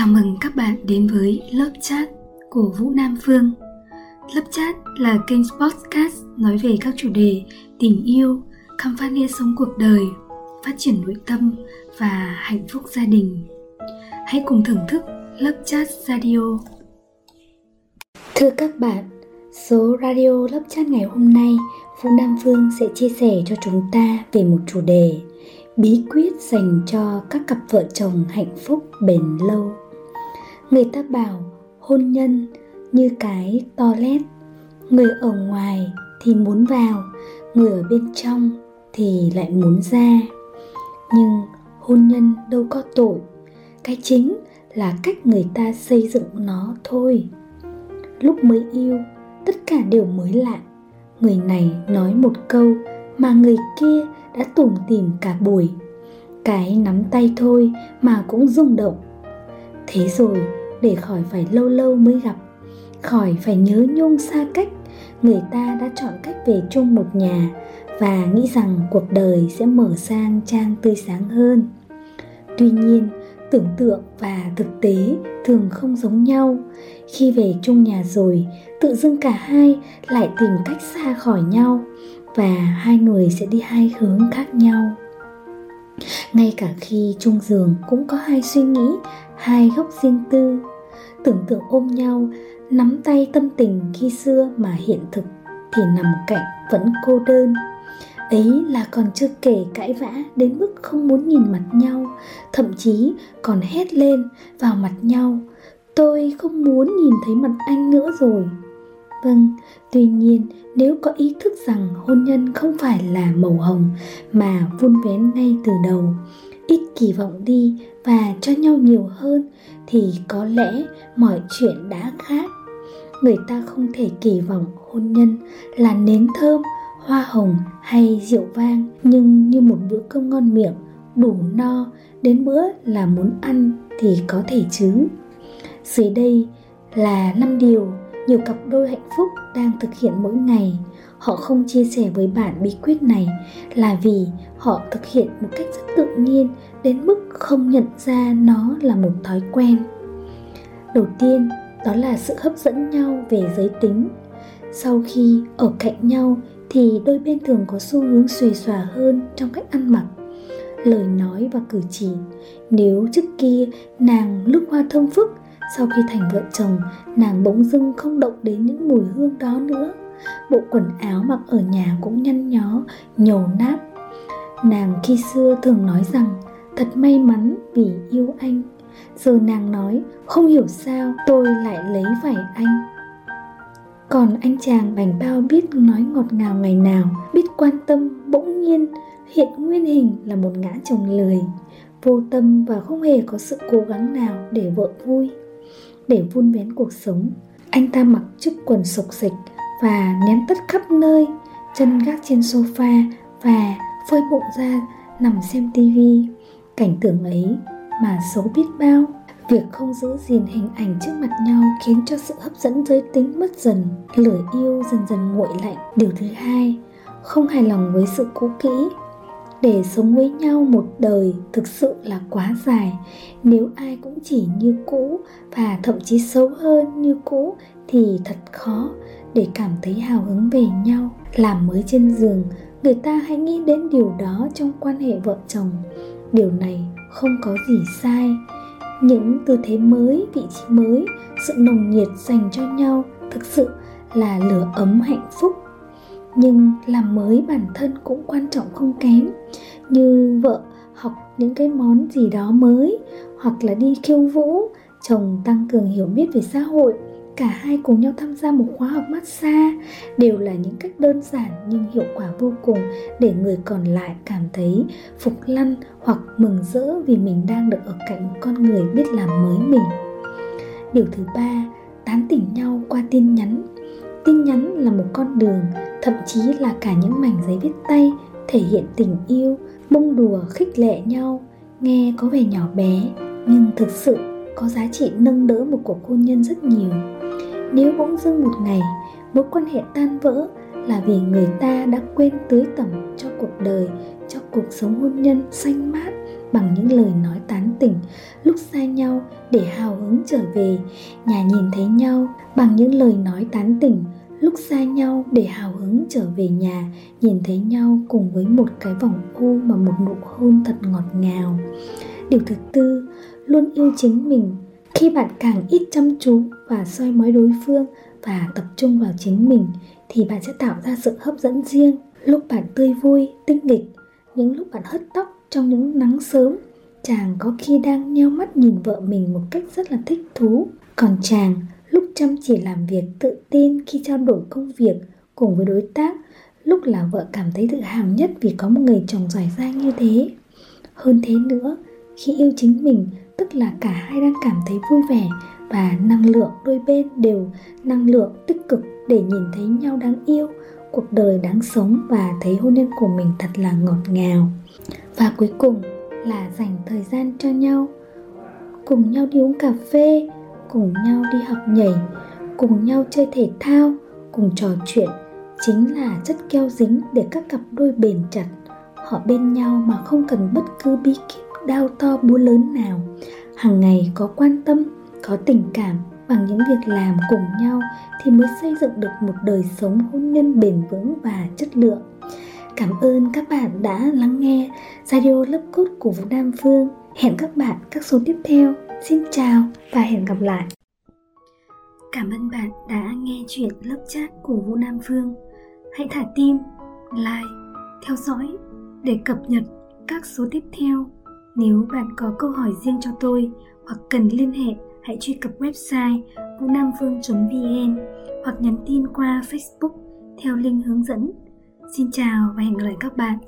Chào mừng các bạn đến với lớp chat của Vũ Nam Phương. Lớp chat là kênh podcast nói về các chủ đề tình yêu, khám phá nghĩa sống cuộc đời, phát triển nội tâm và hạnh phúc gia đình. Hãy cùng thưởng thức lớp chat radio. Thưa các bạn, số radio lớp chat ngày hôm nay, Vũ Nam Phương sẽ chia sẻ cho chúng ta về một chủ đề bí quyết dành cho các cặp vợ chồng hạnh phúc bền lâu người ta bảo hôn nhân như cái toilet. Người ở ngoài thì muốn vào, người ở bên trong thì lại muốn ra. Nhưng hôn nhân đâu có tội, cái chính là cách người ta xây dựng nó thôi. Lúc mới yêu, tất cả đều mới lạ. Người này nói một câu mà người kia đã tủm tìm cả buổi. Cái nắm tay thôi mà cũng rung động. Thế rồi để khỏi phải lâu lâu mới gặp, khỏi phải nhớ nhung xa cách. Người ta đã chọn cách về chung một nhà và nghĩ rằng cuộc đời sẽ mở sang trang tươi sáng hơn. Tuy nhiên, tưởng tượng và thực tế thường không giống nhau. Khi về chung nhà rồi, tự dưng cả hai lại tìm cách xa khỏi nhau và hai người sẽ đi hai hướng khác nhau. Ngay cả khi chung giường cũng có hai suy nghĩ, hai góc riêng tư tưởng tượng ôm nhau, nắm tay tâm tình khi xưa mà hiện thực thì nằm cạnh vẫn cô đơn. Ấy là còn chưa kể cãi vã đến mức không muốn nhìn mặt nhau, thậm chí còn hét lên vào mặt nhau, tôi không muốn nhìn thấy mặt anh nữa rồi. Vâng tuy nhiên nếu có ý thức rằng hôn nhân không phải là màu hồng mà vun vén ngay từ đầu ít kỳ vọng đi và cho nhau nhiều hơn thì có lẽ mọi chuyện đã khác. Người ta không thể kỳ vọng hôn nhân là nến thơm, hoa hồng hay rượu vang, nhưng như một bữa cơm ngon miệng, đủ no, đến bữa là muốn ăn thì có thể chứ. Dưới đây là năm điều nhiều cặp đôi hạnh phúc đang thực hiện mỗi ngày họ không chia sẻ với bạn bí quyết này là vì họ thực hiện một cách rất tự nhiên đến mức không nhận ra nó là một thói quen. Đầu tiên, đó là sự hấp dẫn nhau về giới tính. Sau khi ở cạnh nhau thì đôi bên thường có xu hướng xuề xòa hơn trong cách ăn mặc, lời nói và cử chỉ. Nếu trước kia nàng lúc hoa thơm phức, sau khi thành vợ chồng, nàng bỗng dưng không động đến những mùi hương đó nữa bộ quần áo mặc ở nhà cũng nhăn nhó nhầu nát. Nàng khi xưa thường nói rằng, thật may mắn vì yêu anh. Giờ nàng nói, không hiểu sao tôi lại lấy phải anh. Còn anh chàng bành bao biết nói ngọt ngào ngày nào, biết quan tâm bỗng nhiên hiện nguyên hình là một ngã chồng lười, vô tâm và không hề có sự cố gắng nào để vợ vui, để vun vén cuộc sống. Anh ta mặc chiếc quần sộc sịch và ném tất khắp nơi, chân gác trên sofa và phơi bụng ra nằm xem tivi cảnh tượng ấy mà xấu biết bao. Việc không giữ gìn hình ảnh trước mặt nhau khiến cho sự hấp dẫn giới tính mất dần, lửa yêu dần dần nguội lạnh. Điều thứ hai, không hài lòng với sự cũ kỹ để sống với nhau một đời thực sự là quá dài. Nếu ai cũng chỉ như cũ và thậm chí xấu hơn như cũ thì thật khó để cảm thấy hào hứng về nhau. Làm mới trên giường, người ta hãy nghĩ đến điều đó trong quan hệ vợ chồng. Điều này không có gì sai. Những tư thế mới, vị trí mới, sự nồng nhiệt dành cho nhau thực sự là lửa ấm hạnh phúc. Nhưng làm mới bản thân cũng quan trọng không kém như vợ học những cái món gì đó mới, hoặc là đi khiêu vũ, chồng tăng cường hiểu biết về xã hội. Cả hai cùng nhau tham gia một khóa học massage đều là những cách đơn giản nhưng hiệu quả vô cùng để người còn lại cảm thấy phục lăn hoặc mừng rỡ vì mình đang được ở cạnh một con người biết làm mới mình. Điều thứ ba, tán tỉnh nhau qua tin nhắn. Tin nhắn là một con đường, thậm chí là cả những mảnh giấy viết tay thể hiện tình yêu bông đùa khích lệ nhau, nghe có vẻ nhỏ bé, nhưng thực sự có giá trị nâng đỡ một cuộc hôn nhân rất nhiều. Nếu bỗng dưng một ngày, mối quan hệ tan vỡ là vì người ta đã quên tưới tẩm cho cuộc đời, cho cuộc sống hôn nhân xanh mát bằng những lời nói tán tỉnh, lúc xa nhau để hào hứng trở về, nhà nhìn thấy nhau bằng những lời nói tán tỉnh lúc xa nhau để hào hứng trở về nhà, nhìn thấy nhau cùng với một cái vòng ôm mà một nụ hôn thật ngọt ngào. Điều thứ tư, luôn yêu chính mình. Khi bạn càng ít chăm chú và soi mói đối phương và tập trung vào chính mình, thì bạn sẽ tạo ra sự hấp dẫn riêng. Lúc bạn tươi vui, tinh nghịch, những lúc bạn hất tóc trong những nắng sớm, chàng có khi đang nheo mắt nhìn vợ mình một cách rất là thích thú. Còn chàng chăm chỉ làm việc tự tin khi trao đổi công việc cùng với đối tác, lúc là vợ cảm thấy tự hào nhất vì có một người chồng giỏi giang như thế. Hơn thế nữa, khi yêu chính mình, tức là cả hai đang cảm thấy vui vẻ và năng lượng đôi bên đều năng lượng tích cực để nhìn thấy nhau đáng yêu, cuộc đời đáng sống và thấy hôn nhân của mình thật là ngọt ngào. Và cuối cùng là dành thời gian cho nhau. Cùng nhau đi uống cà phê cùng nhau đi học nhảy, cùng nhau chơi thể thao, cùng trò chuyện. Chính là chất keo dính để các cặp đôi bền chặt. Họ bên nhau mà không cần bất cứ bí kíp đau to, búa lớn nào. Hàng ngày có quan tâm, có tình cảm bằng những việc làm cùng nhau thì mới xây dựng được một đời sống hôn nhân bền vững và chất lượng. Cảm ơn các bạn đã lắng nghe radio lớp cốt của vũ nam phương. Hẹn các bạn các số tiếp theo xin chào và hẹn gặp lại. Cảm ơn bạn đã nghe chuyện lớp chat của vũ nam phương hãy thả tim like theo dõi để cập nhật các số tiếp theo. Nếu bạn có câu hỏi riêng cho tôi hoặc cần liên hệ, hãy truy cập website vũ nam phương.vn hoặc nhắn tin qua Facebook theo link hướng dẫn. Xin chào và hẹn gặp lại các bạn.